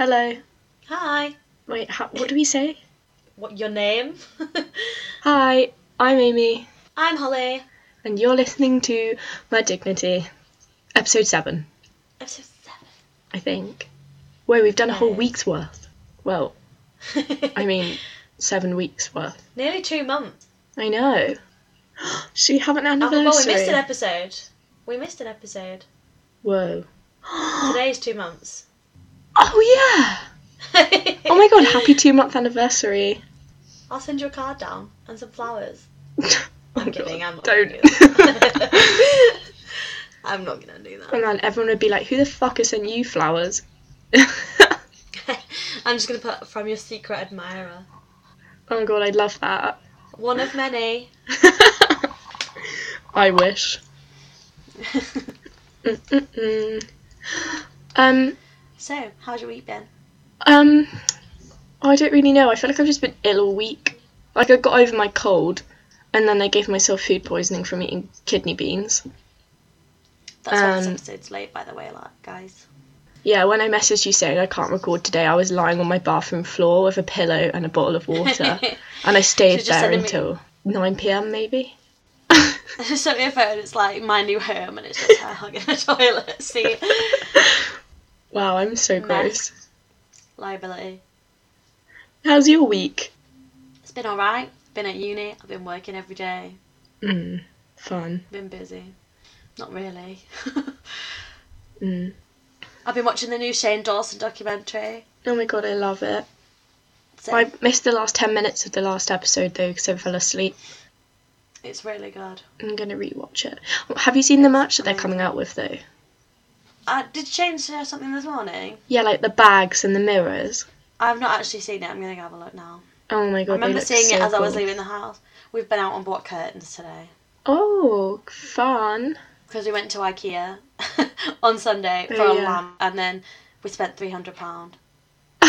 Hello. Hi. Wait, how, what do we say? What your name? Hi, I'm Amy, I'm Holly. and you're listening to My Dignity, episode 7, Episode seven. I think. Wait, we've done a whole week's worth. Well, I mean, seven weeks worth. nearly two months. I know. Should we have an Oh, anniversary? well, we missed an episode. We missed an episode. Whoa. Today's two months. Oh, yeah! Oh my god, happy two month anniversary. I'll send you a card down and some flowers. Oh I'm kidding. I'm not Don't. Gonna do. I'm not gonna do and that. then everyone would be like, who the fuck has sent you flowers? I'm just gonna put from your secret admirer. oh my god, I'd love that. One of many. I wish. Um, so, how's your week been? um, I don't really know. I feel like I've just been ill all week. Like I got over my cold, and then I gave myself food poisoning from eating kidney beans. That's why this Um, episode's late, by the way, guys. Yeah, when I messaged you saying I can't record today, I was lying on my bathroom floor with a pillow and a bottle of water, and I stayed there sent me- until 9 p.m. maybe. I just sent me a phone. It's like my new home, and it's just her hugging the toilet seat. Wow, I'm so gross. Liability. How's your week? It's been alright. Been at uni. I've been working every day. Mm, fun. Been busy. Not really. Mm. I've been watching the new Shane Dawson documentary. Oh my god, I love it. So I missed the last 10 minutes of the last episode though because I fell asleep. it's really good. I'm gonna rewatch it. Have you seen the merch that they're coming out with though? Uh, did Shane share something this morning? Yeah, like the bags and the mirrors. I've not actually seen it. I'm gonna go have a look now. Oh my god, I remember seeing it so as I was leaving the house. We've been out and bought curtains today Oh, fun. because we went to IKEA on Sunday for Oh, a lamp, and then we spent three hundred pound.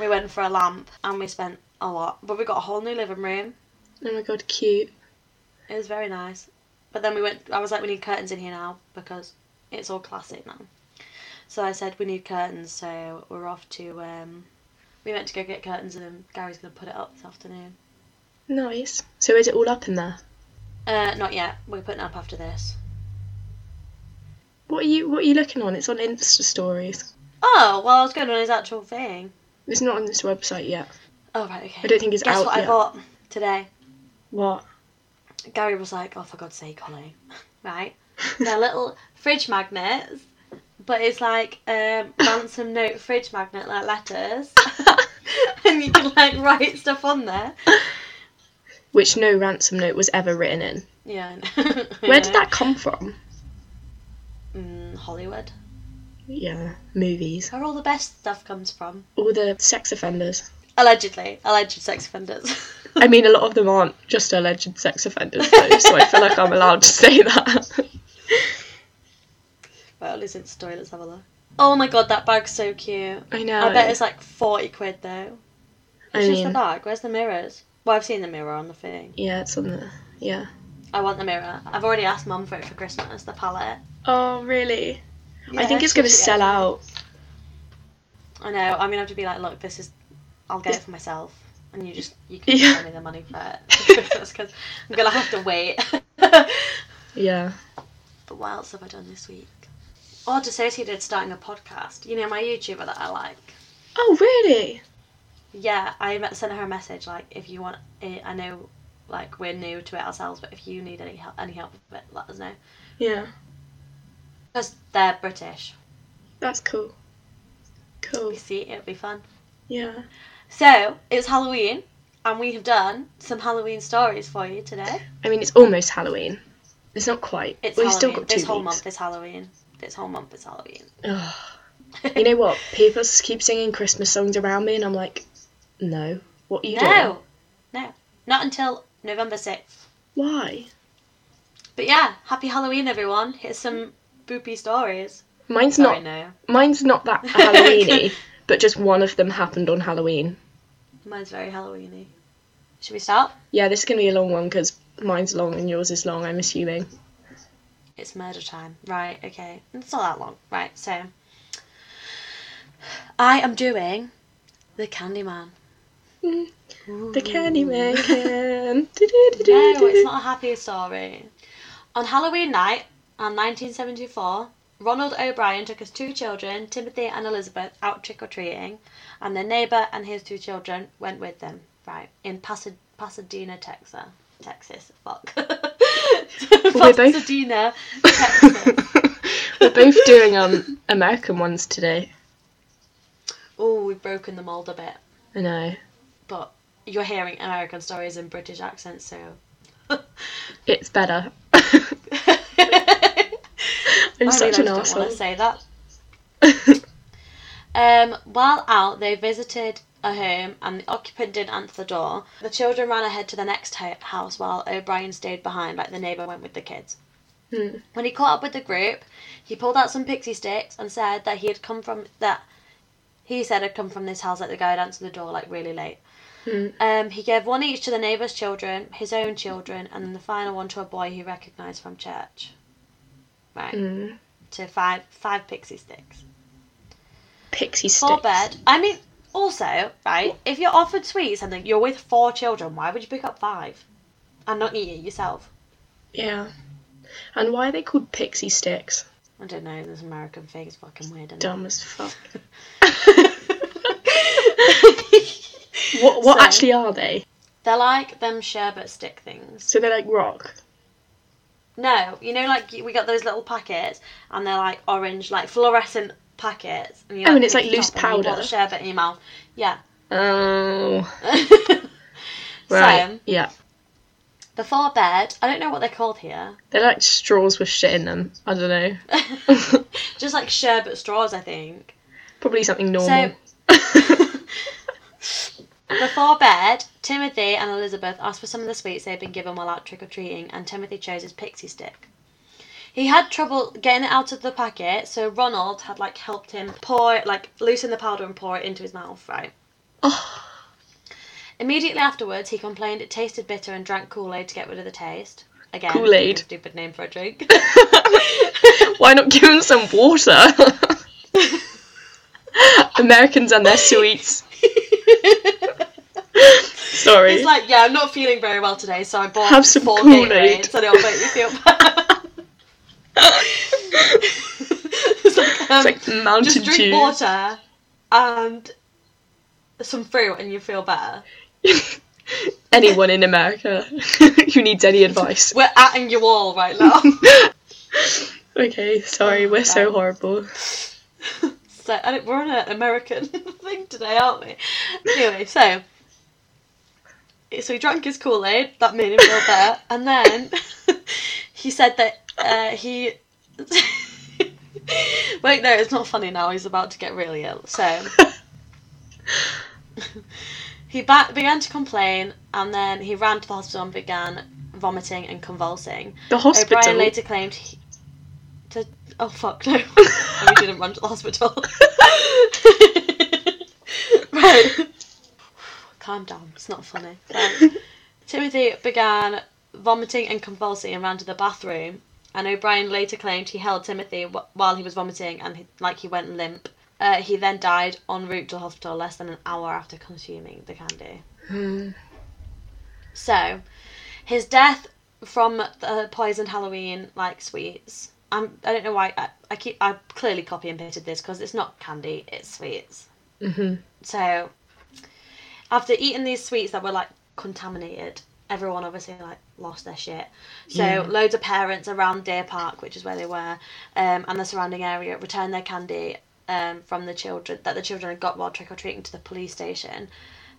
We went for a lamp and we spent a lot, but we got a whole new living room. Oh my god, cute. It was very nice. But then we went. I was like, we need curtains in here now because it's all classic now. So I said we need curtains. So we're off to. Um, we went to go get curtains, and Gary's gonna put it up this afternoon. Nice. So is it all up in there? Uh, not yet. We're putting it up after this. What are you What are you looking on? It's on Insta stories. Oh well, I was going on his actual thing. It's not on this website yet. Oh right, okay. I don't think it's Guess out what yet. I bought today? What? Gary was like, "Oh, for God's sake, Holly!" right? They're little fridge magnets, but it's like um, ransom note fridge magnet, like letters, and you can like write stuff on there. Which no ransom note was ever written in. Yeah. I know. Where did that come from? Mm, Hollywood. Yeah, movies. Where all the best stuff comes from. All the sex offenders. Allegedly, alleged sex offenders. I mean, a lot of them aren't just alleged sex offenders, though, so I feel like I'm allowed to say that. well, to the story. Let's have a look. Oh my god, that bag's so cute. I know. I bet it's like forty quid though. I It's just the bag. Where's the mirrors? Well, I've seen the mirror on the thing. yeah, it's on the. Yeah. I want the mirror. I've already asked Mum for it for Christmas. The palette. Oh, really? I think it's gonna sell it. out. I know. I'm gonna have to be like, look, this is. I'll get it for myself, and you just you can Yeah. send me the money for it because I'm gonna have to wait. Yeah. but what else have I done this week? Oh, dissociated starting a podcast. You know my YouTuber that I like. Oh, really? Yeah, I sent her a message like, if you want, it, I know, like we're new to it ourselves, but if you need any help, any help with it, let us know. Yeah. Because they're British. That's cool. Cool. You see, it'll be fun. Yeah. So it's Halloween, and we have done some Halloween stories for you today. I mean, it's almost Halloween. It's not quite. It's We've Halloween. still got two this whole weeks. month is Halloween. This whole month is Halloween. Ugh. You know what? People keep singing Christmas songs around me, and I'm like, no. What are you doing? no, no, not until November sixth. Why? But yeah, happy Halloween, everyone. Here's some boopy stories. Mine's Sorry, not. no, Mine's not that Halloweeny, but just one of them happened on Halloween. mine's very Halloweeny. Should we start? Yeah, this is gonna be a long one because mine's long and yours is long. I'm assuming. It's murder time. Right, okay. It's not that long. Right, so I am doing the Candyman. The Candyman can. No, it's not a happy story. On Halloween night, in 1974, Ronald O'Bryan took his two children, Timothy and Elizabeth, out trick or treating, and their neighbour and his two children went with them. Right in Pasad- Pasadena, Texas. Texas, fuck. We're both- We're both doing um American ones today. Oh, we've broken the mold a bit, I know. but you're hearing American stories in British accents, so. It's better. I I'm such an don't want to say that. Um, while out, they visited a home and the occupant didn't answer the door. The children ran ahead to the next house while O'Bryan stayed behind, like the neighbour went with the kids. Hmm. When he caught up with the group, he pulled out some pixie sticks and said that he had come from that he said had come from this house like the guy had answered the door like really late. Hmm. Um, he gave one each to the neighbour's children, his own children, and then the final one to a boy he recognised from church. Right. Mm. To five five pixie sticks. Pixie For sticks. bed. I mean, also, right, if you're offered sweets and then you're with four children, why would you pick up five? And not eat it yourself? Yeah. And why are they called pixie sticks? I don't know, this American thing is fucking weird, isn't Dumb as fuck. What what So- actually are they? They're like them sherbet stick things. So they're like rock. No, you know, like we got those little packets, and they're like orange, like fluorescent packets. And you, Oh, and it's like loose top and you pour powder. the sherbet in your mouth. Yeah. Oh. Right. So yeah. before bed, I don't know what they're called here. They're like straws with shit in them. I don't know. Just like sherbet straws, I think. Probably something normal. Before bed, Timothy and Elizabeth asked for some of the sweets they'd been given while out trick or treating, and Timothy chose his pixie stick. He had trouble getting it out of the packet, so Ronald had like helped him pour it, like loosen the powder and pour it into his mouth, right? oh, Immediately afterwards, he complained it tasted bitter and drank Kool Aid to get rid of the taste. Again, Kool-Aid. stupid name for a drink. why not give him some water? Americans and their sweets. Sorry. It's like, yeah, I'm not feeling very well today, so I bought Have some four Kool-Aid. And it'll make you feel better. It's like, um, it's like Mountain just drink Dew. water and some fruit, and you feel better. Anyone in America who needs any advice. We're atting you all right now. Okay, sorry, we're so horrible. so I don't, we're on an American thing today, aren't we? Anyway, so so he drank his Kool Aid. That made him feel better, and then he said that uh, he. Wait, no, it's not funny now. He's about to get really ill. So he ba- began to complain, and then he ran to the hospital and began vomiting and convulsing. The hospital. O'Bryan later claimed he, to. Oh fuck no! Oh, we didn't run to the hospital. right. Calm down. It's not funny. Right. Timothy began vomiting and convulsing and ran to the bathroom. And O'Bryan later claimed he held Timothy wh- while he was vomiting and he, like he went limp. Uh, he then died en route to hospital less than an hour after consuming the candy. So, his death from the poisoned Halloween like sweets. I'm, I don't know why I, I keep I clearly copy and pasted this because it's not candy, it's sweets. hmm So, after eating these sweets that were like contaminated, everyone obviously like lost their shit. So Yeah. loads of parents around Deer Park, which is where they were, um, and the surrounding area, returned their candy um, from the children that the children had got while trick or treating to the police station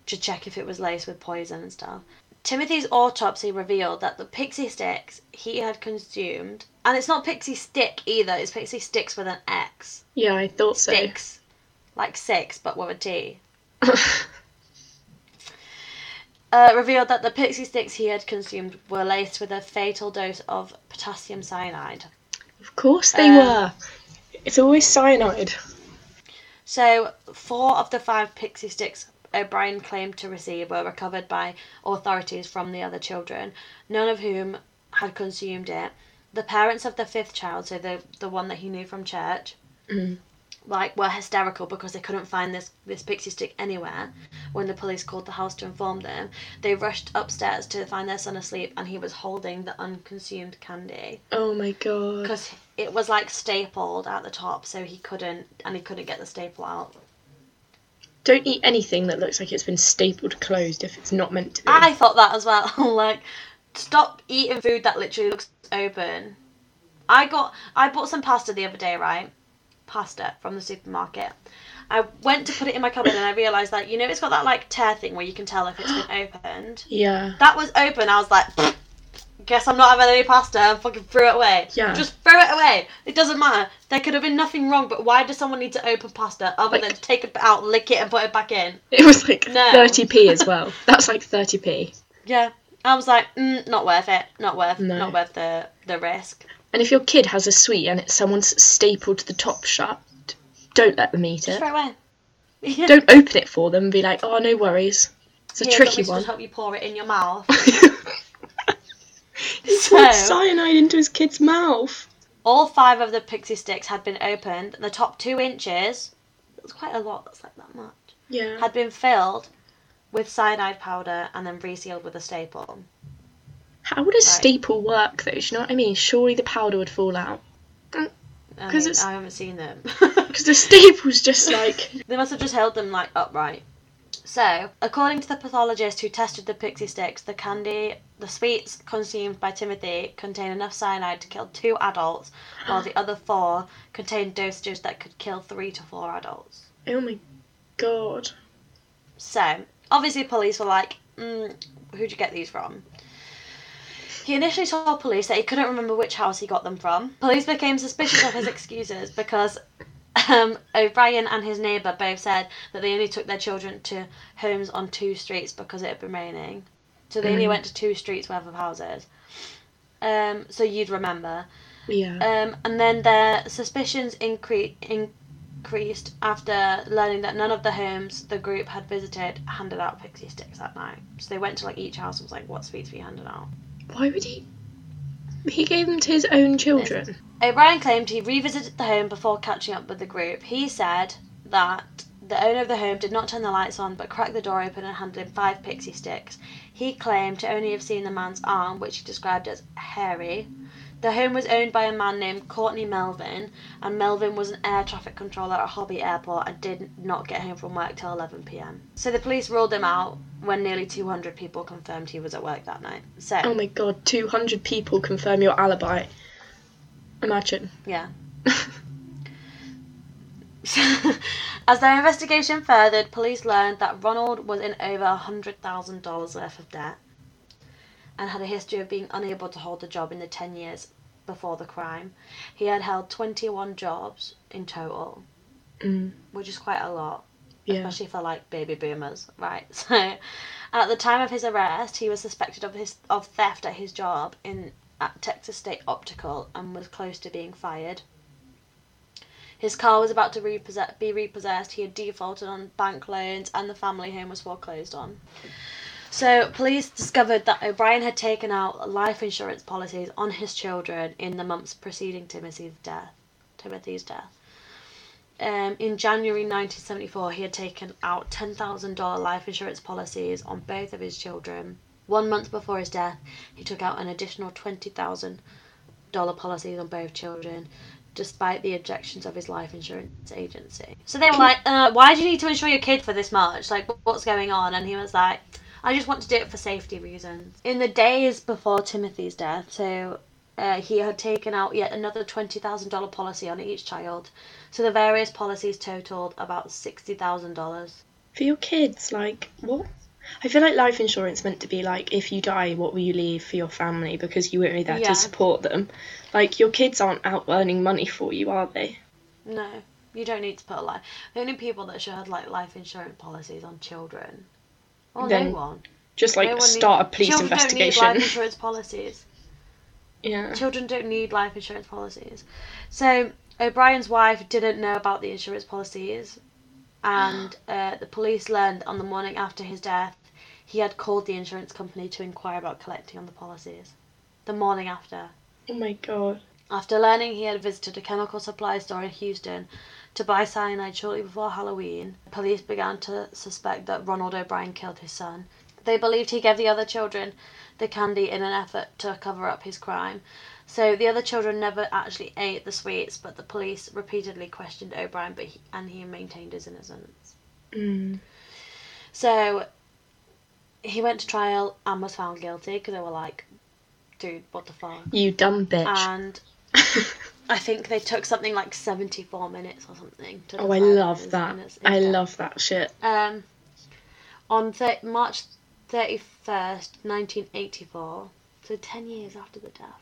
to check if it was laced with poison and stuff. Timothy's autopsy revealed that the pixie sticks he had consumed, and it's not pixie stick either, it's pixie sticks with an X. Yeah, I thought so. Sticks. Like six, but with a T. uh, revealed that the pixie sticks he had consumed were laced with a fatal dose of potassium cyanide. of course they Um, were. It's always cyanide. So, four of the five pixie sticks O'Bryan claimed to receive were recovered by authorities from the other children, none of whom had consumed it. The parents of the fifth child, so the, the one that he knew from church, Mm. Like were hysterical because they couldn't find this this pixie stick anywhere when the police called the house to inform them. They rushed upstairs to find their son asleep and he was holding the unconsumed candy. Oh my god. because it was like stapled at the top so he couldn't and he couldn't get the staple out. Don't eat anything that looks like it's been stapled closed if it's not meant to be. i thought that as well. Like stop eating food that literally looks open. I got i bought some pasta the other day right pasta from the supermarket I went to put it in my cupboard and I realised that you know it's got that like tear thing where you can tell if it's been opened. yeah. That was open. I was like, guess I'm not having any pasta. And fucking threw it away. Yeah. Just throw it away. It doesn't matter. There could have been nothing wrong, but why does someone need to open pasta other Like- than take it out, lick it, and put it back in? It was like No. 30p as well. That's like 30p. Yeah. I was like, mm, not worth it. Not worth. No. Not worth the the risk. And if your kid has a sweet and it's someone's stapled the top shut, don't let them eat it. throw it away. Don't open it for them and be like, oh, no worries. It's a Here, do you want me tricky one. Just help you pour it in your mouth. he So- poured cyanide into his kid's mouth. All five of the pixie sticks had been opened. and The top two inches, it was quite a lot. That's like that much. Yeah. had been filled with cyanide powder and then resealed with a staple. How would a staple work though? Do you know what I mean? Surely the powder would fall out. I, 'Cause mean, I haven't seen them. Because the staple's just like. they must have just held them like upright. So, according to the pathologist who tested the pixie sticks, the candy, the sweets consumed by Timothy contain enough cyanide to kill two adults, while the other four contained dosages that could kill three to four adults. Oh my god. So, obviously, police were like, mm, who'd you get these from? He initially told police that he couldn't remember which house he got them from. Police became suspicious of his excuses because um, O'Bryan and his neighbour both said that they only took their children to homes on two streets because it had been raining. So they only Mm. went to two streets worth of houses. Um, so you'd remember. Yeah. Um, and then their suspicions incre- increased after learning that none of the homes the group had visited handed out pixie sticks that night. So they went to like each house and was like, "What sweets we handed out?" Why would he? He gave them to his own children. O'Bryan claimed he revisited the home before catching up with the group. He said that the owner of the home did not turn the lights on but cracked the door open and handed him five pixie sticks. He claimed to only have seen the man's arm, which he described as hairy. The home was owned by a man named Courtney Melvin, and Melvin was an air traffic controller at Hobby Airport and did not get home from work till 11 pm. So the police ruled him out when nearly 200 people confirmed he was at work that night. So, Oh my god, 200 people confirm your alibi. Imagine. yeah. As their investigation furthered, police learned that Ronald was in over $100,000 worth of debt and had a history of being unable to hold a job in the 10 years before the crime. He had held 21 jobs in total, Mm, which is quite a lot, yeah. especially for like baby boomers, right? So, at the time of his arrest, he was suspected of his of theft at his job in at Texas State Optical and was close to being fired. His car was about to repossess, be repossessed. He had defaulted on bank loans, and the family home was foreclosed on. So, police discovered that O'Bryan had taken out life insurance policies on his children in the months preceding Timothy's death. Timothy's death. Um, in January 1974, he had taken out $10,000 life insurance policies on both of his children. One month before his death, he took out an additional $20,000 policies on both children, despite the objections of his life insurance agency. So they were like, uh, "Why do you need to insure your kid for this much? Like, what's going on?" And he was like, "I just want to do it for safety reasons." In the days before Timothy's death, so uh, he had taken out yet another $20,000 policy on each child. So the various policies totaled about $60,000. For your kids, like, what? I feel like life insurance meant to be like, if you die, what will you leave for your family? Because you weren't be there Yeah. to support them. Like, your kids aren't out earning money for you, are they? No, you don't need to put a life. The only people that should have like life insurance policies on children. Or Then no one. Just like No one start a police children Don't need investigation. life insurance policies. yeah. Children don't need life insurance policies. So O'Bryan's wife didn't know about the insurance policies, and uh, the police learned on the morning after his death he had called the insurance company to inquire about collecting on the policies. The morning after. Oh my god. After learning he had visited a chemical supply store in Houston to buy cyanide shortly before Halloween, police began to suspect that Ronald O'Bryan killed his son. They believed he gave the other children the candy in an effort to cover up his crime. So the other children never actually ate the sweets, but the police repeatedly questioned O'Bryan, but he, and he maintained his innocence. Mm. So he went to trial and was found guilty because they were like, "Dude, what the fuck?" You dumb bitch. And I think they took something like seventy-four minutes or something. To oh, I love that. I love that shit. Um, on th- March 31st, 1984, so 10 years after the death,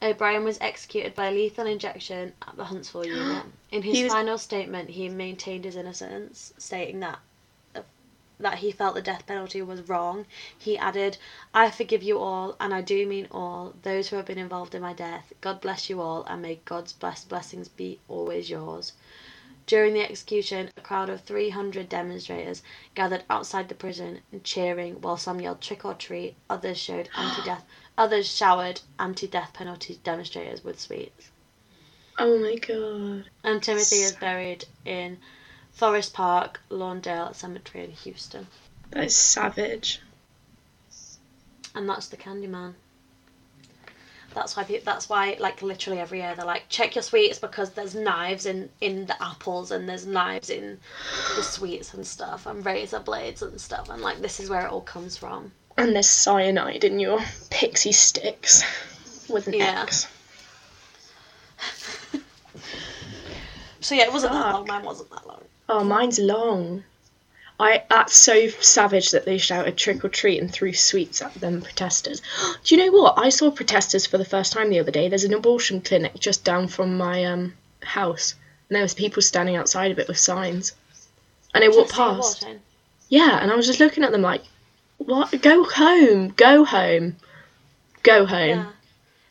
O'Bryan was executed by lethal injection at the Huntsville unit. In his was- final statement, he maintained his innocence, stating that that he felt the death penalty was wrong. He added, I forgive you all, and I do mean all, those who have been involved in my death. God bless you all, and may God's blessed blessings be always yours. During the execution, a crowd of 300 demonstrators gathered outside the prison cheering while some yelled trick or treat, others showed anti-death others showered anti-death penalty demonstrators with sweets. Oh my god. And Timothy is buried in Forest Park, Lawndale Cemetery in Houston. That is savage. And that's the Candyman. That's why people, that's why like literally every year they're like check your sweets because there's knives in in the apples and there's knives in the sweets and stuff and razor blades and stuff and like this is where it all comes from. And there's cyanide in your pixie sticks with an Yeah. X. So yeah, it wasn't that long. Mine wasn't that long. Oh, mine's long. I that's so savage that they shouted trick or treat and threw sweets at them protesters. Do you know what? I saw protesters for the first time the other day. There's an abortion clinic just down from my um house, and there was people standing outside of it with signs. And I walked past. Yeah, and I was just looking at them like, what? Go home. Go home. Go home. Yeah.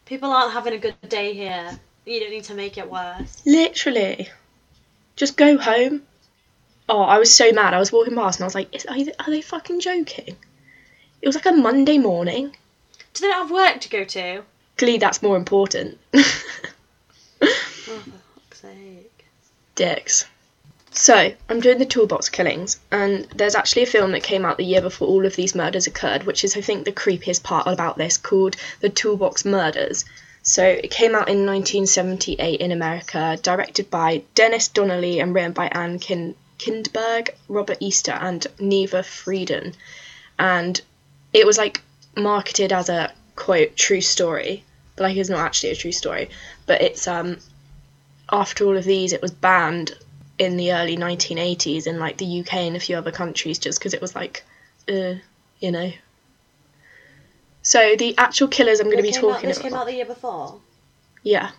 People aren't having a good day here. You don't need to make it worse. Literally. Just go home. Oh, I was so mad. I was walking past and I was like, Is, are, they, are they fucking joking? It was like a Monday morning. Do they not have work to go to? Clearly, that's more important. Oh, for fuck's sake. Dicks. So, I'm doing the Toolbox Killings, and there's actually a film that came out the year before all of these murders occurred, which is, I think, the creepiest part about this, called The Toolbox Murders. So, it came out in 1978 in America, directed by Dennis Donnelly and written by Anne Kin- Kindberg, Robert Easter, and Neva Friedenn. And it was like marketed as a quote true story, but like it's not actually a true story. But it's um after all of these, it was banned in the early 1980s in like the UK and a few other countries just because it was like, uh, you know. So the actual killers I'm going to be came out- talking this about, came out the year before. yeah,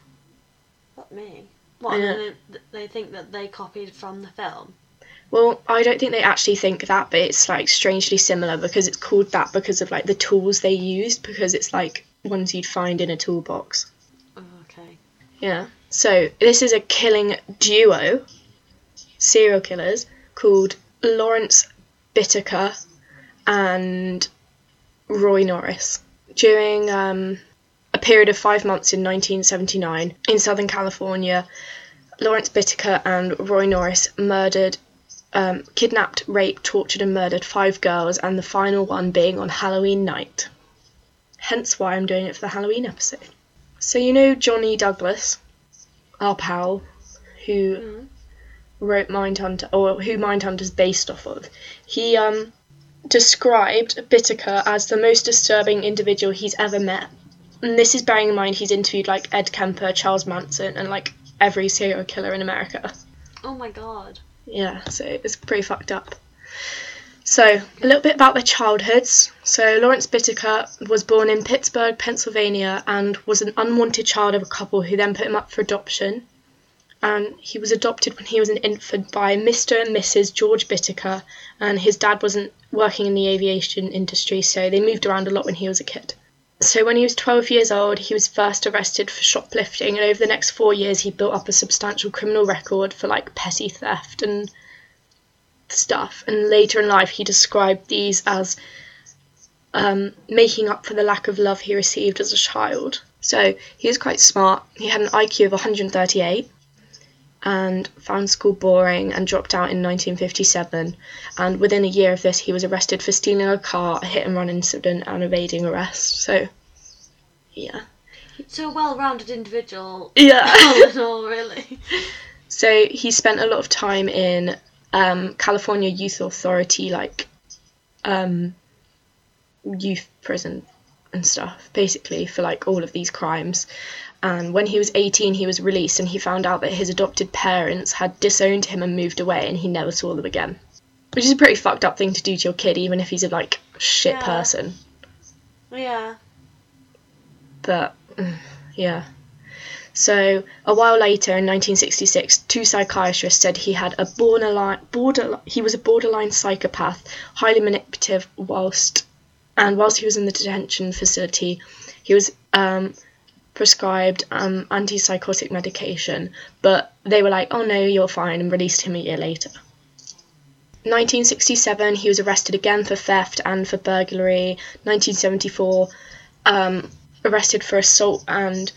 Fuck me. What? Then they think that they copied from the film. Well, I don't think they actually think that, but it's like strangely similar because it's called that because of like the tools they used because it's like ones you'd find in a toolbox. Oh, okay. Yeah. So this is a killing duo, serial killers called Lawrence Bittaker and Roy Norris. During um, a period of five months in 1979 in Southern California, Lawrence Bittaker and Roy Norris murdered, um, kidnapped, raped, tortured, and murdered five girls, and the final one being on Halloween night. Hence why I'm doing it for the Halloween episode. So you know Johnny Douglas, our pal, who Mhm. wrote Mindhunter, or who Mindhunter's based off of. He um described Bittaker as the most disturbing individual he's ever met. And this is bearing in mind he's interviewed like Ed Kemper, Charles Manson, and like every serial killer in America. Oh my god. Yeah, so it's pretty fucked up. So, a little bit about their childhoods. So, Lawrence Bittaker was born in Pittsburgh, Pennsylvania, and was an unwanted child of a couple who then put him up for adoption. And he was adopted when he was an infant by Mr. and Mrs. George Bittaker, and his dad wasn't working in the aviation industry, so they moved around a lot when he was a kid. So, when he was 12 years old, he was first arrested for shoplifting, and over the next four years, he built up a substantial criminal record for like petty theft and stuff. And later in life, he described these as um, making up for the lack of love he received as a child. So he was quite smart. He had an IQ of 138 and found school boring and dropped out in 1957. And within a year of this, he was arrested for stealing a car, a hit and run incident, and evading arrest. So, yeah. So a well-rounded individual. Yeah. all in all, really. So he spent a lot of time in um, California Youth Authority, like um, youth prison and stuff, basically for like all of these crimes. And when he was 18, he was released, and he found out that his adopted parents had disowned him and moved away, and he never saw them again. Which is a pretty fucked up thing to do to your kid, even if he's a like shit Yeah. person. Yeah. But yeah. So a while later, in 1966, two psychiatrists said he had a borderline border he was a borderline psychopath, highly manipulative, whilst and whilst he was in the detention facility, he was um, prescribed um, antipsychotic medication. But they were like, "Oh no, you're fine," and released him a year later. 1967, he was arrested again for theft and for burglary. 1974, um, arrested for assault and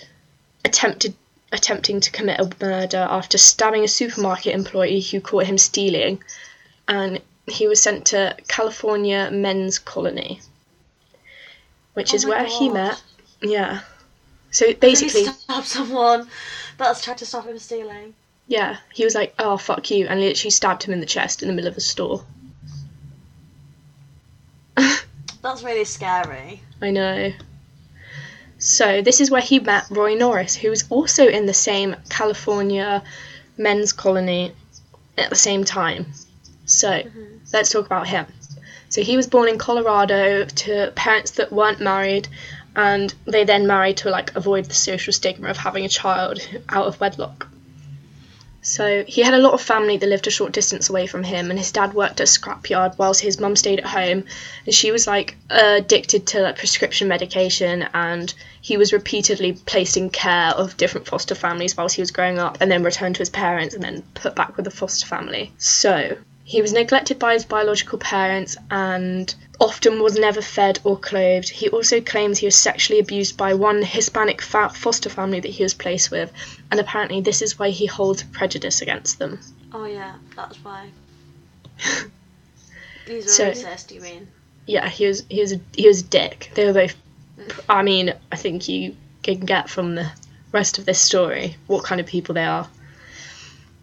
attempted attempting to commit a murder after stabbing a supermarket employee who caught him stealing, and he was sent to California Men's Colony, which Oh is where he met. Yeah. So basically, he stop someone that's tried to stop him stealing? yeah, he was like, "Oh fuck you," and literally stabbed him in the chest in the middle of a store. That's really scary. I know. So this is where he met Roy Norris, who was also in the same California men's colony at the same time. So mm-hmm. let's talk about him. So he was born in Colorado to parents that weren't married, and they then married to like avoid the social stigma of having a child out of wedlock. So he had a lot of family that lived a short distance away from him, and his dad worked at a scrapyard whilst his mum stayed at home, and she was like addicted to like prescription medication, and he was repeatedly placed in care of different foster families whilst he was growing up, and then returned to his parents, and then put back with the foster family. So he was neglected by his biological parents and often was never fed or clothed. He also claims he was sexually abused by one Hispanic fa- foster family that he was placed with, and apparently this is why he holds prejudice against them. Oh yeah, that's why. He's So- racist, you mean? Yeah, he was he was a, he was a dick. They were both. Mm. I mean, I think you can get from the rest of this story what kind of people they are.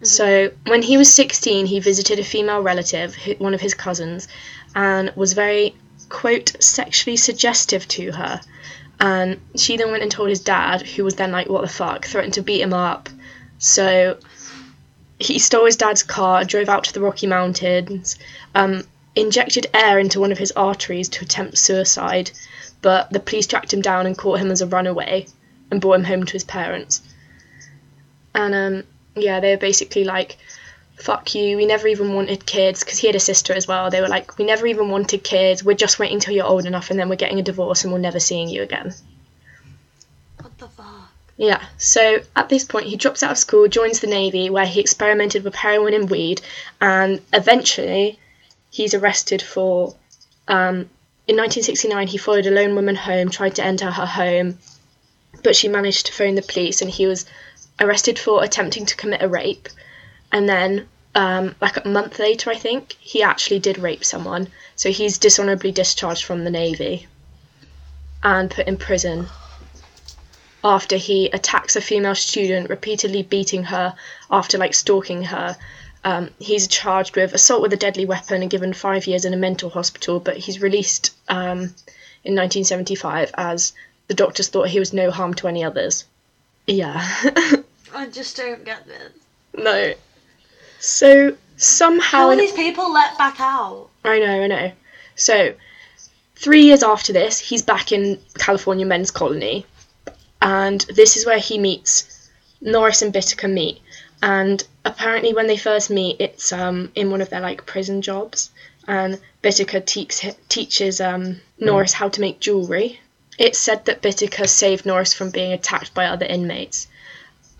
So when he was 16, he visited a female relative, one of his cousins, and was very quote sexually suggestive to her. And she then went and told his dad, who was then like, "What the fuck?" threatened to beat him up. So he stole his dad's car, drove out to the Rocky Mountains, um, injected air into one of his arteries to attempt suicide, but the police tracked him down and caught him as a runaway and brought him home to his parents. And um, yeah, they were basically like, "Fuck you! We never even wanted kids," because he had a sister as well. They were like, "We never even wanted kids. We're just waiting till you're old enough, and then we're getting a divorce, and we're never seeing you again." What the fuck? Yeah, so at this point, he drops out of school, joins the Navy, where he experimented with heroin and weed, and eventually he's arrested for. Um, in 1969, he followed a lone woman home, tried to enter her home, but she managed to phone the police, and he was arrested for attempting to commit a rape. And then, um, like a month later, I think, he actually did rape someone, so he's dishonorably discharged from the Navy and put in prison after he attacks a female student, repeatedly beating her after like stalking her. Um, he's charged with assault with a deadly weapon and given five years in a mental hospital, but he's released um, in 1975 as the doctors thought he was no harm to any others. Yeah. I just don't get this. no. So somehow. How are these people let back out? I know, I know. So, three years after this, he's back in California Men's Colony, and this is where he meets Norris and Bittaker meet. And apparently, when they first meet, it's um in one of their like prison jobs, and Bittaker teach, teaches um Norris how to make jewelry. It's said that Bittaker saved Norris from being attacked by other inmates.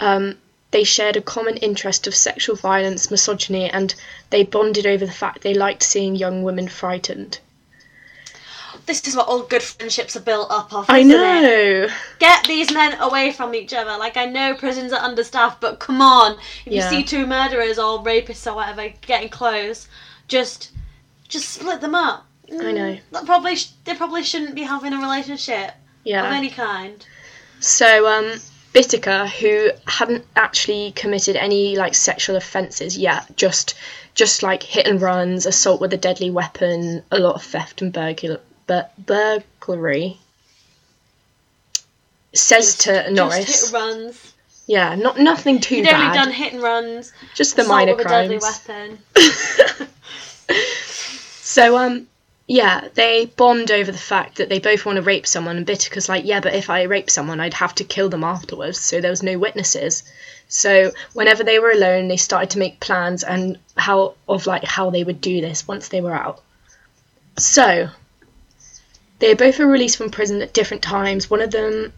Um, they shared a common interest of sexual violence, misogyny, and they bonded over the fact they liked seeing young women frightened. this is what all good friendships are built up of. I isn't it? know. Get these men away from each other. Like I know prisons are understaffed, but come on, if Yeah. you see two murderers or rapists or whatever getting close, just just split them up. I know. Mm, That probably sh- they probably shouldn't be having a relationship yeah. of any kind. So um Bittaker, who hadn't actually committed any like sexual offences yet, just just like hit and runs, assault with a deadly weapon, a lot of theft and burglar bur- burglary. Says Just- to Just Norris, hit Oh, runs. yeah, not nothing too You'd bad, only done hit and runs. just the minor with crimes. a deadly weapon. So um yeah, they bond over the fact that they both want to rape someone and Bittaker's like, yeah, but if I rape someone I'd have to kill them afterwards, so there was no witnesses. So whenever they were alone they started to make plans and how of like how they would do this once they were out. So they both were released from prison at different times. One of them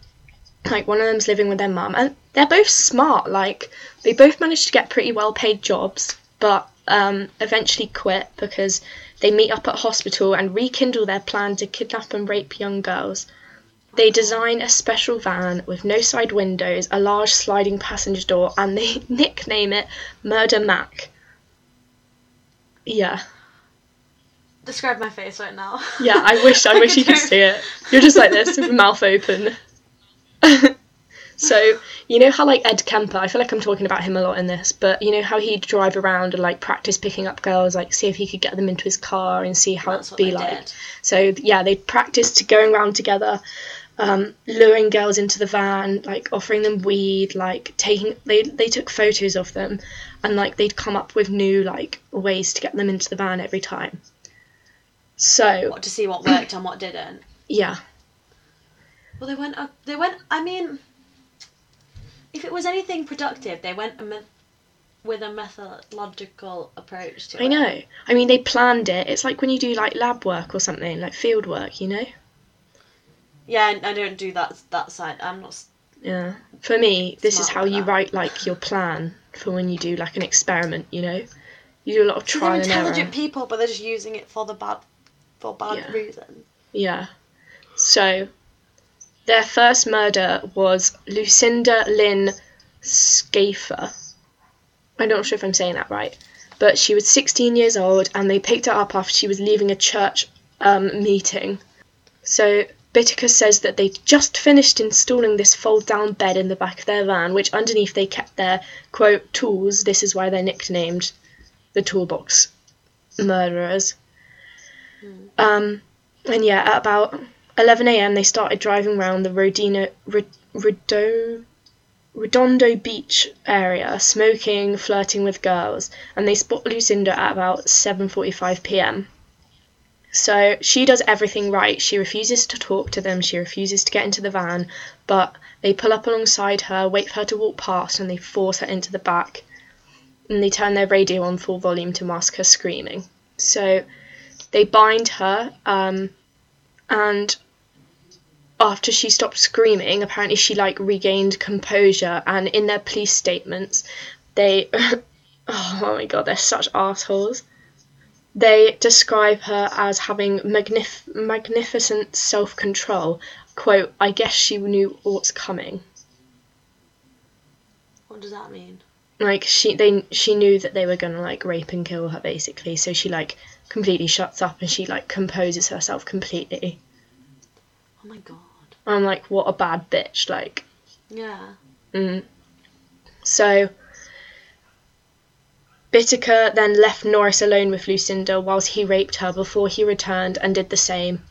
like one of them's living with their mum and they're both smart, like they both managed to get pretty well paid jobs, but um, eventually quit because they meet up at hospital and rekindle their plan to kidnap and rape young girls. They design a special van with no side windows, a large sliding passenger door, and they nickname it Murder Mack. Yeah, Describe my face right now. yeah. I wish, I wish you could see it. You're just like this, with mouth open. So you know how like Ed Kemper, I feel like I'm talking about him a lot in this, but you know how he'd drive around and like practice picking up girls, like see if he could get them into his car and see how it'd be like. did. So yeah, they practiced to going around together, um, luring girls into the van, like offering them weed, like taking they they took photos of them, and like they'd come up with new like ways to get them into the van every time. So What to see what worked and what didn't. yeah, Well, they went. Uh, they went. I mean, if it was anything productive, they went a me- with a methodological approach to I it. know. I mean, they planned it. It's like when you do like lab work or something, like field work, you know. Yeah, I- I don't do that that side. I'm not. Yeah. For me, this is how you that. write like your plan for when you do like an experiment. You know, you do a lot of trial they're and error. intelligent people, but they're just using it for the bad, for bad Yeah. reasons. Yeah. So, their first murder was Lucinda Lynn Schaefer. I'm not sure if I'm saying that right, but she was 16 years old, and they picked her up after she was leaving a church um, meeting. So. Bittaker says that they just finished installing this fold down bed in the back of their van, which underneath they kept their quote tools. This is why they're nicknamed the toolbox murderers. Um, and yeah, at about 11 a.m., they started driving around the Rodino, Red, Redo, Redondo Beach area, smoking, flirting with girls, and they spot Lucinda at about 7:45 p.m. So she does everything right. She refuses to talk to them. She refuses to get into the van, but they pull up alongside her, wait for her to walk past, and they force her into the back. And they turn their radio on full volume to mask her screaming. So they bind her, um, and after she stopped screaming, apparently she like regained composure. And in their police statements, they oh my god, they're such assholes. They describe her as having magnif- magnificent self control. Quote, I guess she knew what's coming. What does that mean? Like she they she knew that they were gonna like rape and kill her basically, so she like completely shuts up and she like composes herself completely. Oh my god. I'm like, what a bad bitch, like Yeah. Mm. So, Bittaker then left Norris alone with Lucinda whilst he raped her before he returned and did the same.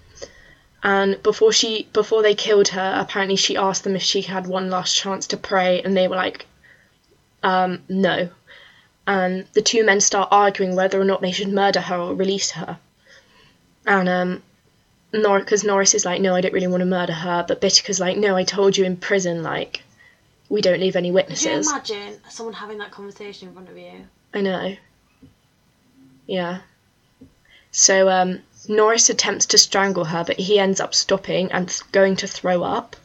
And before she before they killed her, apparently she asked them if she had one last chance to pray, and they were like, um, no. And the two men start arguing whether or not they should murder her or release her. And um, Nor because Norris is like, no, I don't really want to murder her, but Bittaker's like, no, I told you in prison, like, we don't leave any witnesses. Could you imagine someone having that conversation in front of you? I know. Yeah. So um, Norris attempts to strangle her, but he ends up stopping and th- going to throw up.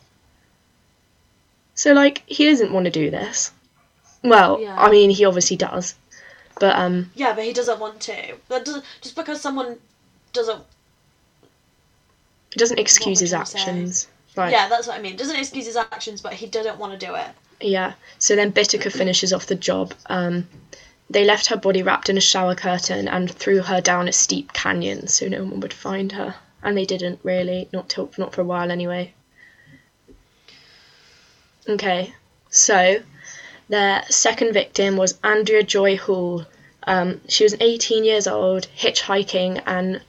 So like he doesn't want to do this. Well, Yeah. I mean he obviously does, but um, Yeah, but he doesn't want to. That doesn't just because someone doesn't. It doesn't excuse his actions. Yeah, that's what I mean. Doesn't excuse his actions, but he didn't want to do it. Yeah. So then Bittaker finishes off the job. Um, they left her body wrapped in a shower curtain and threw her down a steep canyon so no one would find her. And they didn't really, not till not for a while anyway. Okay, so their second victim was Andrea Joy Hall. Um, she was 18 years old, hitchhiking, and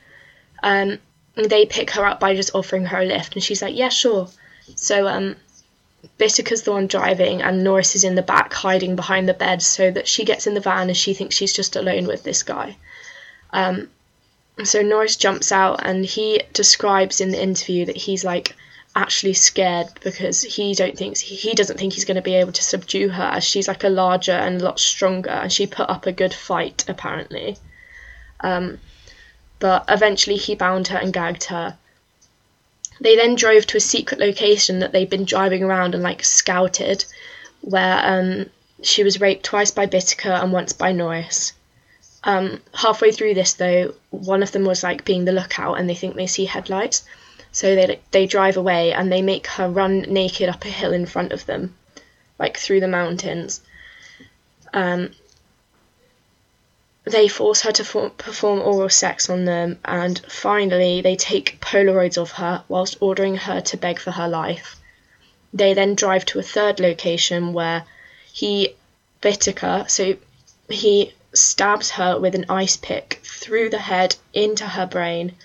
um, they pick her up by just offering her a lift, and she's like, "Yeah, sure." So um, Bittaker's the one driving, and Norris is in the back hiding behind the bed so that she gets in the van and she thinks she's just alone with this guy. Um, so Norris jumps out and he describes in the interview that he's like actually scared because he don't think he doesn't think he's going to be able to subdue her as she's like a larger and a lot stronger and she put up a good fight apparently. Um, but eventually he bound her and gagged her they then drove to a secret location that they'd been driving around and like scouted, where um, she was raped twice by Bittaker and once by Norris. Um, halfway through this, though, one of them was like being the lookout, and they think they see headlights, so they they drive away and they make her run naked up a hill in front of them, like through the mountains. Um, they force her to for- perform oral sex on them, and finally, they take Polaroids of her whilst ordering her to beg for her life. They then drive to a third location where he, Bittaker, so he stabs her with an ice pick through the head into her brain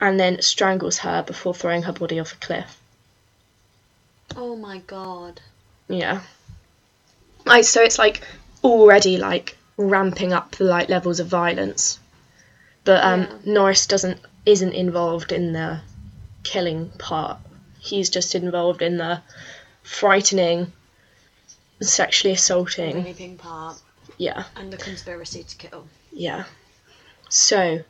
and then strangles her before throwing her body off a cliff. Oh my god. Yeah. Like so it's like already like ramping up the like levels of violence. But um Yeah. Norris doesn't isn't involved in the killing part. He's just involved in the frightening sexually assaulting. Raping part Yeah. and the conspiracy to kill. Yeah. So,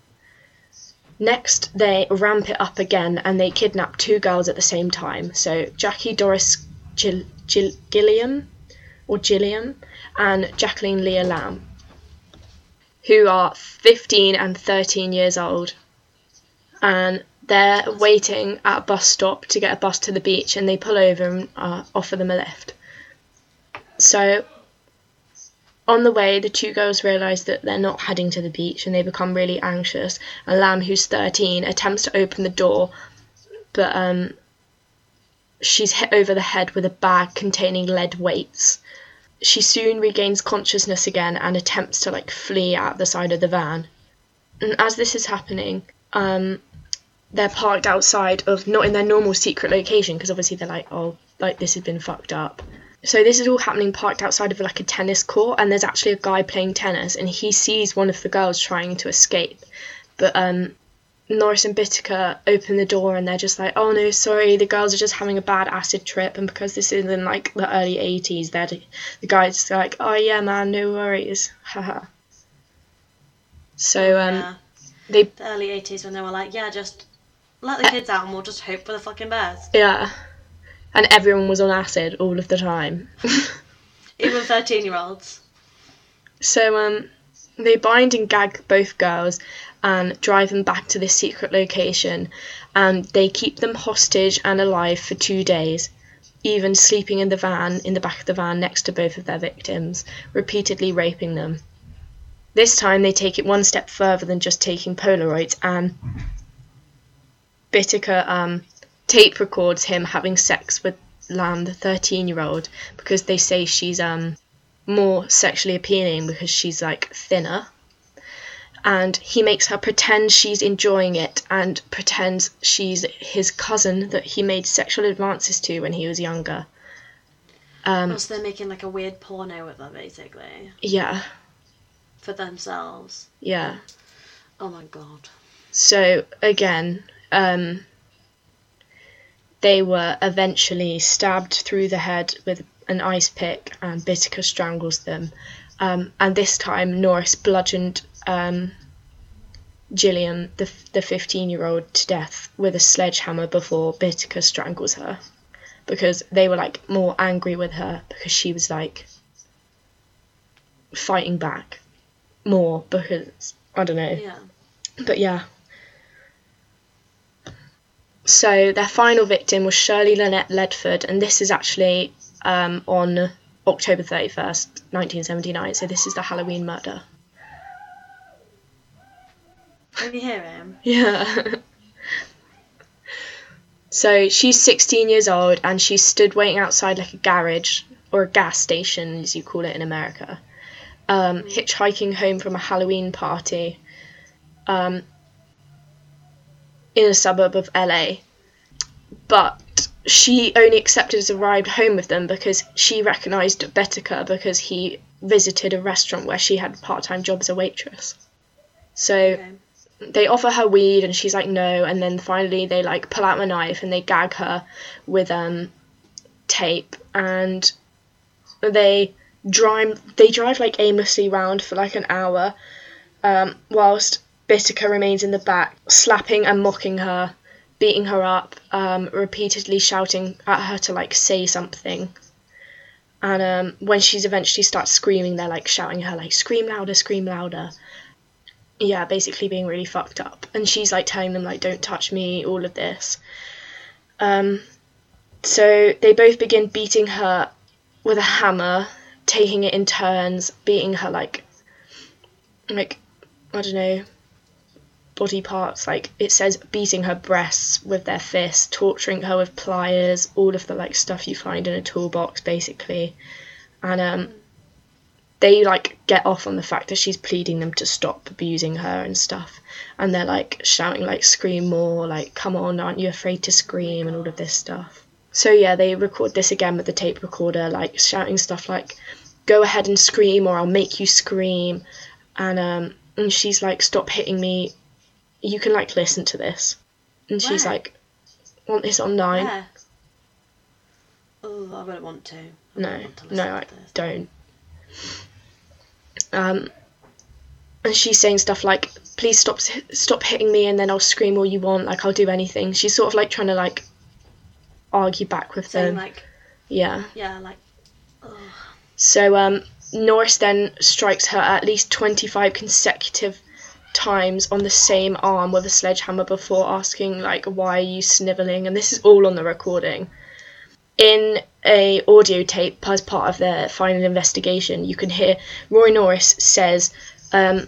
next they ramp it up again and they kidnap two girls at the same time. So, Jackie Doris Gil- Gil- Gilliam, or Gilliam, and Jacqueline Leah Lamb, who are 15 and 13 years old. And they're waiting at a bus stop to get a bus to the beach and they pull over and uh, offer them a lift. So, on the way, the two girls realise that they're not heading to the beach and they become really anxious. And Lamb, who's 13, attempts to open the door, but um, she's hit over the head with a bag containing lead weights. She soon regains consciousness again and attempts to like flee out the side of the van. And as this is happening, um, they're parked outside of not in their normal secret location because obviously they're like, oh, like this has been fucked up so this is all happening parked outside of like a tennis court and there's actually a guy playing tennis and he sees one of the girls trying to escape but um Norris and Bittaker open the door and they're just like oh no sorry the girls are just having a bad acid trip and because this is in like the early 80s they're the guy's are like oh yeah man no worries haha so um yeah. they The early 80s when they were like, yeah, just let the kids out and we'll just hope for the fucking best. yeah and everyone was on acid all of the time Even 13 year olds. So um, they bind and gag both girls and drive them back to this secret location, and they keep them hostage and alive for two days, even sleeping in the van in the back of the van next to both of their victims, repeatedly raping them. This time they take it one step further than just taking Polaroids, and Bittaker um, tape records him having sex with Lamb, the 13 year old, because they say she's um, more sexually appealing because she's like thinner. And he makes her pretend she's enjoying it and pretends she's his cousin that he made sexual advances to when he was younger. Um, so they're making like a weird porno with them, basically, yeah, for themselves. yeah. Oh my god. So again, um, they were eventually stabbed through the head with an ice pick, and Bittaker strangles them. Um, and this time, Norris bludgeoned um, Gillian, the the fifteen year old, to death with a sledgehammer before Bittaker strangles her, because they were like more angry with her because she was like fighting back more because I don't know. Yeah. But yeah. So their final victim was Shirley Lynette Ledford, and this is actually um, on October 31st, 1979. So this is the Halloween murder. Can you hear him? Yeah. so she's 16 years old and she stood waiting outside like a garage or a gas station, as you call it in America, um, hitchhiking home from a Halloween party um, in a suburb of LA. But she only accepted as a ride home with them because she recognised Bittaker because he visited a restaurant where she had a part time job as a waitress. So Okay. they offer her weed and she's like no and then finally they like pull out a knife and they gag her with um tape and they drive they drive like aimlessly round for like an hour um whilst Bittaker remains in the back slapping and mocking her beating her up um repeatedly shouting at her to like say something and um when she's eventually starts screaming they're like shouting at her like scream louder scream louder yeah, basically being really fucked up. And she's like telling them like don't touch me, all of this. Um so they both begin beating her with a hammer, taking it in turns, beating her like like I don't know body parts like it says beating her breasts with their fists, torturing her with pliers, all of the like stuff you find in a toolbox basically. And um they like get off on the fact that she's pleading them to stop abusing her and stuff. And they're like shouting like scream more like come on aren't you afraid to scream? and all of this stuff. So yeah they record this again with the tape recorder like shouting stuff like go ahead and scream or i'll make you scream. And um and she's like stop hitting me you can like listen to this. And she's like want this online? Yeah. Oh, I wouldn't want to. I no want to no i don't. Um and she's saying stuff like please stop stop hitting me and then i'll scream all you want like i'll do anything. She's sort of like trying to like argue back with Saying them. like, yeah. yeah, like, oh, so um norris then strikes her at least 25 consecutive times on the same arm with a sledgehammer before asking like why are you sniveling and this is all on the recording. In a audio tape as part of their final investigation you can hear roy norris says um,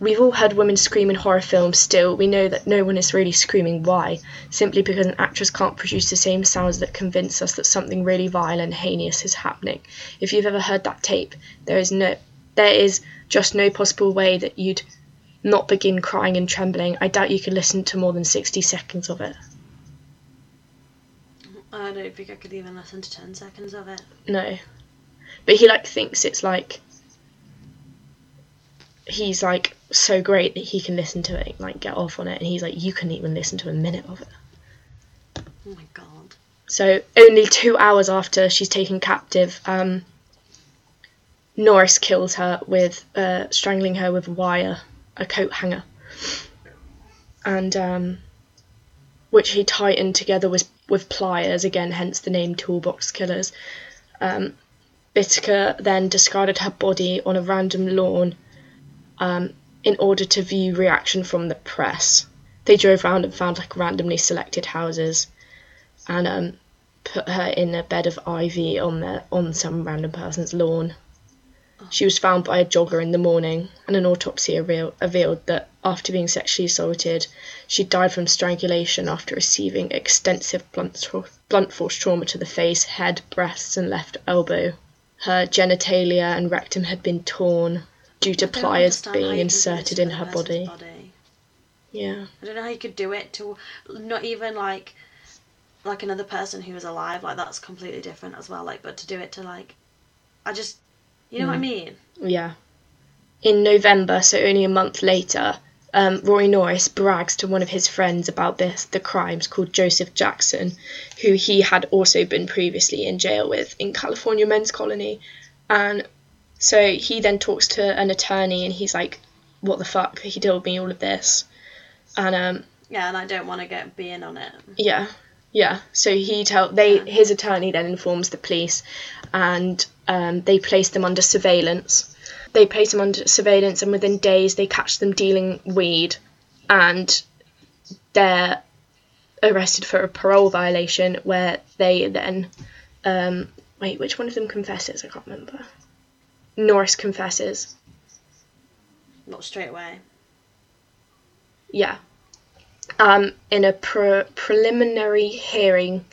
we've all heard women scream in horror films still. We know that no one is really screaming. Why? Simply because an actress can't produce the same sounds that convince us that something really vile and heinous is happening. If you've ever heard that tape there is no there is just no possible way that you'd not begin crying and trembling i doubt you could listen to more than 60 seconds of it I don't think I could even listen to 10 seconds of it. No. But he like thinks it's like he's like so great that he can listen to it, like get off on it, and he's like, you couldn't even listen to a minute of it. Oh my god. So only two hours after she's taken captive, um, Norris kills her with uh, strangling her with wire, a coat hanger, and um, which he tightened together with with pliers. Again, hence the name Toolbox Killers. Um, Bittaker then discarded her body on a random lawn um, in order to view reaction from the press. They drove around and found like randomly selected houses and um, put her in a bed of ivy on the on some random person's lawn. She was found by a jogger in the morning, and an autopsy reveal, revealed that after being sexually assaulted, she died from strangulation after receiving extensive blunt, blunt force trauma to the face, head, breasts, and left elbow. Her genitalia and rectum had been torn due to pliers being you can do this inserted in her person's body. Yeah. I don't know how you could do it to not even like like another person who was alive. Like that's completely different as well. Like, but to do it to like, I just, you know what I Mm. mean? Yeah. In November, so only a month later, um, Roy Norris brags to one of his friends about this the crimes called Joseph Jackson, who he had also been previously in jail with in California Men's Colony, and so he then talks to an attorney and he's like, "What the fuck? He told me all of this," and um, Yeah, and I don't want to get being on it. yeah, yeah. So he tell they his attorney then informs the police, and um, they place them under surveillance. They place them under surveillance, and within days they catch them dealing weed, and they're arrested for a parole violation where they then um, wait which one of them confesses i can't remember norris confesses Not straight away. yeah um, in a pre- preliminary hearing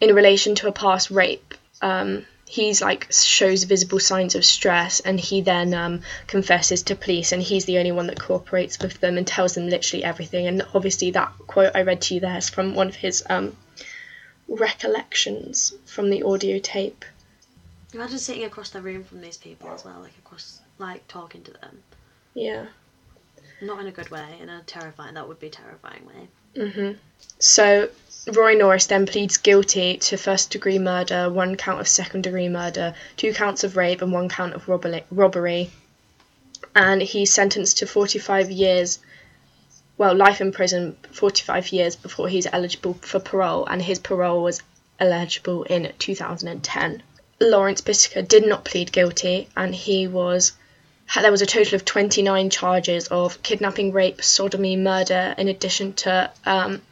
in relation to a past rape. Um, he's like shows visible signs of stress and he then um, confesses to police and he's the only one that cooperates with them and tells them literally everything. And obviously that quote i read to you there is from one of his um, recollections from the audio tape. Imagine sitting across the room from these people as well, like across, like talking to them. yeah Not in a good way, in a terrifying. That would be terrifying way. hmm So Roy Norris then pleads guilty to first degree murder, one count of second degree murder, two counts of rape, and one count of robbery. robbery. And he's sentenced to 45 years, well, life in prison, 45 years before he's eligible for parole, and his parole was eligible in 2010. Lawrence Bittaker did not plead guilty, and he was there was a total of 29 charges of kidnapping, rape, sodomy, murder, in addition to um,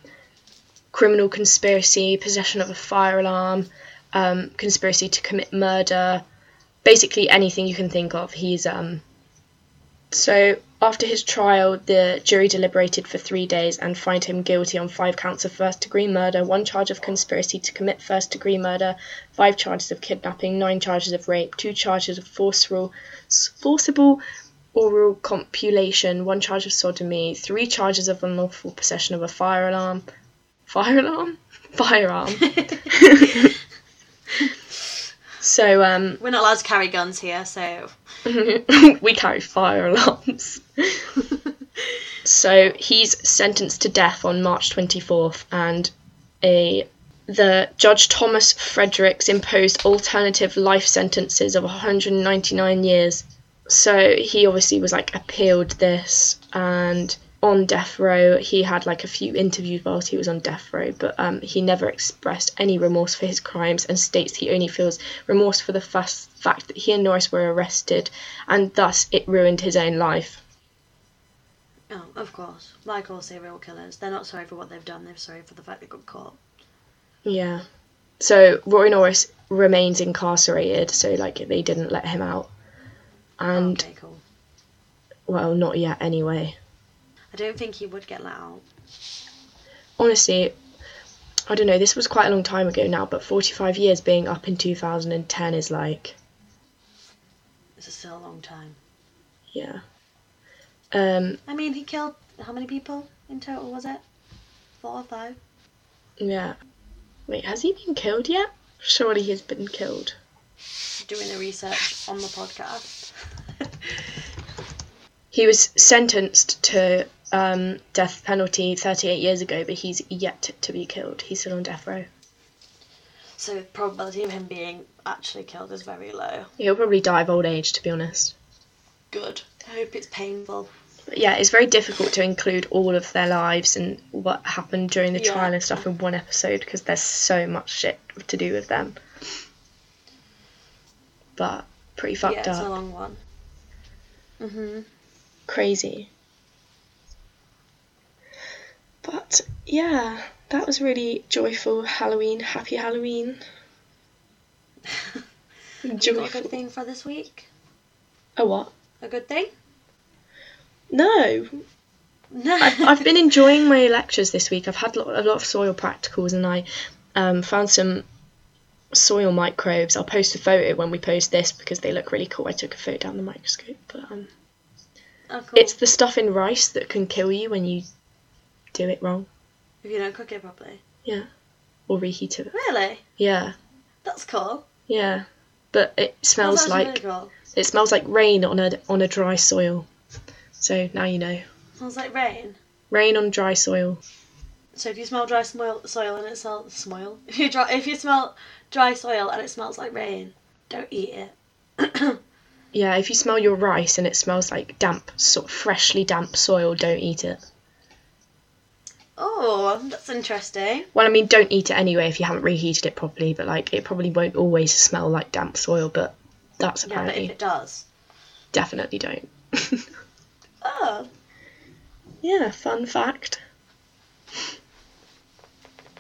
criminal conspiracy, possession of a fire alarm, um, conspiracy to commit murder, basically anything you can think of. He's um. So after his trial, the jury deliberated for three days and find him guilty on five counts of first degree murder, one charge of conspiracy to commit first degree murder, five charges of kidnapping, nine charges of rape, two charges of forcible, forcible oral copulation, one charge of sodomy, three charges of unlawful possession of a fire alarm. Fire alarm? Firearm. so, um, We're not allowed to carry guns here, so. we carry fire alarms. So he's sentenced to death on March 24th, and a the judge Thomas Fredericks imposed alternative life sentences of 199 years. So he obviously was like appealed this, and on death row he had like a few interviews whilst he was on death row, but um, he never expressed any remorse for his crimes and states he only feels remorse for the fast fact that he and Norris were arrested, and thus it ruined his own life. Oh, of course. Like all serial killers, they're not sorry for what they've done, they're sorry for the fact they got caught. Yeah. So Roy Norris remains incarcerated, so like they didn't let him out. And okay, cool. well, not yet anyway. I don't think he would get let out. Honestly, I don't know, this was quite a long time ago now, but 45 years being up in 2010 is like, It's still a long time. yeah. Um, I mean, he killed how many people in total was it? Four or five? yeah. Wait, has he been killed yet? Surely he's been killed. Doing the research on the podcast. He was sentenced to um, death penalty 38 years ago, but he's yet to be killed. He's still on death row. so the probability of him being actually killed is very low. He'll probably die of old age, to be honest. Good. I hope it's painful. But yeah, it's very difficult to include all of their lives and what happened during the Yeah. trial and stuff in one episode because there's so much shit to do with them. But pretty fucked up. yeah, fucked it's a up. long one. Mhm. Crazy. But yeah, that was really joyful Halloween. Happy Halloween. Got a good thing for this week? A what? A good thing? No, No. I've, I've been enjoying my lectures this week. I've had a lot, a lot of soil practicals, and I um, found some soil microbes. I'll post a photo when we post this because they look really cool. I took a photo down the microscope, but um, oh, cool. it's the stuff in rice that can kill you when you do it wrong. if you don't cook it properly. Yeah, or reheat it. Really? Yeah, That's cool. yeah, but it smells like really it smells like rain on a on a dry soil. So now you know, Smells like rain. rain on dry soil. So if you smell dry soil, soil and it smells soil. If you dry, if you smell dry soil and it smells like rain, don't eat it. Yeah, if you smell your rice and it smells like damp, of freshly damp soil, don't eat it. Oh, that's interesting. Well, I mean, don't eat it anyway if you haven't reheated it properly, but like it probably won't always smell like damp soil, but that's apparently. Yeah, but if it does. definitely don't. Oh, yeah, fun fact.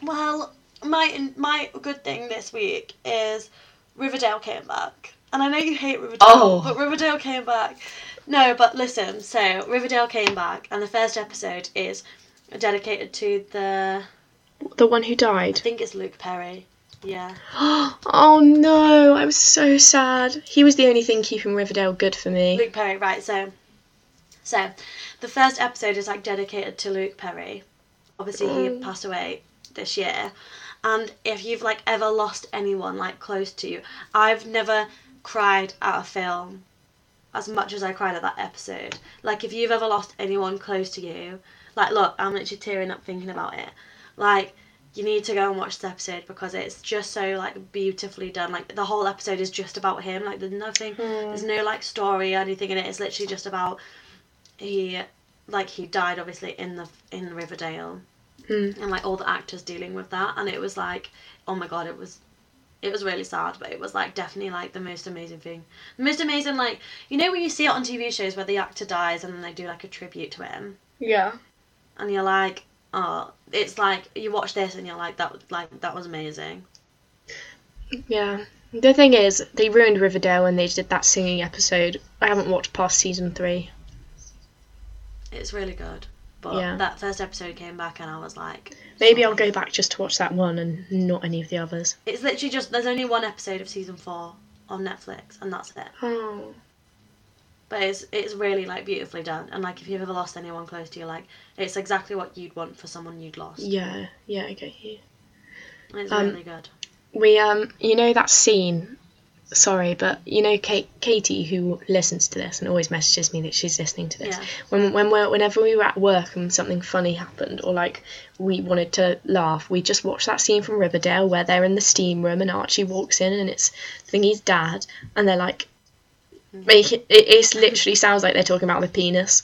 Well, my my good thing this week is Riverdale came back, and I know you hate Riverdale, Oh. but Riverdale came back. No, but listen. So Riverdale came back, and the first episode is dedicated to the. The one who died. I think it's Luke Perry. Yeah. oh no, I was so sad. He was the only thing keeping Riverdale good for me. Luke Perry, right? So, so the first episode is like dedicated to Luke Perry. Obviously, he Mm. passed away this year, and if you've like ever lost anyone like close to you, I've never cried at a film as much as I cried at that episode. Like, if you've ever lost anyone close to you, like, look, I'm literally tearing up thinking about it. Like, you need to go and watch this episode because it's just so like beautifully done. Like the whole episode is just about him. Like there's nothing, there's no like story or anything in it. It's literally just about he, like he died obviously in the in Riverdale, Mm. and like all the actors dealing with that. And it was like, oh my god, it was, it was really sad, but it was like definitely like the most amazing thing. The most amazing like you know when you see it on TV shows where the actor dies and then they do like a tribute to him Yeah. And you're like, oh, it's like you watch this and you're like, that was like that was amazing. Yeah. The thing is, they ruined Riverdale when they did that singing episode. I haven't watched past season three. It's really good. But Yeah. that first episode came back and I was like, Maybe I'll go back just to watch that one and not any of the others. It's literally just there's only one episode of season four on Netflix and that's it. Oh. But it's it's really like beautifully done and like if you've ever lost anyone close to you, like it's exactly what you'd want for someone you'd lost. Yeah, yeah, I get you. It's Um, really good. We um, you know that scene. Sorry, but you know Kate, Katie, who listens to this and always messages me that she's listening to this. Yeah. When when we're whenever we were at work and something funny happened or like we wanted to laugh, we just watched that scene from Riverdale where they're in the steam room and Archie walks in and it's Thingy's dad and they're like, Mm-hmm. make it. It it's literally sounds like they're talking about the penis.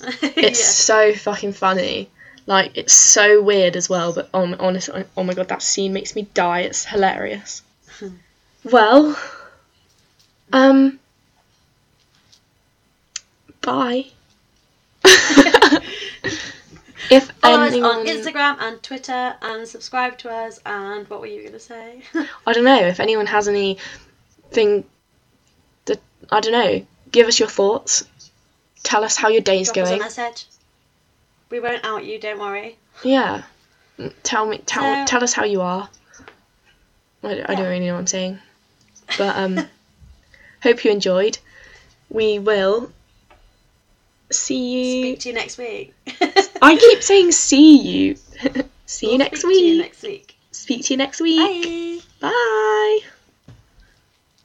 It's so fucking funny. Like it's so weird as well, but um, oh, my- honestly, oh my god, that scene makes me die. It's hilarious. Hmm. well, um, bye. if Follow us on Instagram and Twitter and subscribe to us and what were you gonna say? I don't know if anyone has anything that I don't know, give us your thoughts. Tell us how your day's Drop us a going. message. We won't out you, don't worry. Yeah. Tell me, tell So- tell us how you are. I, I don't really know what I'm saying, but um, hope you enjoyed. We will see you. Speak to you next week. I keep saying see you. see you We'll next speak to you week. next week. Speak to you next week. Bye. Bye.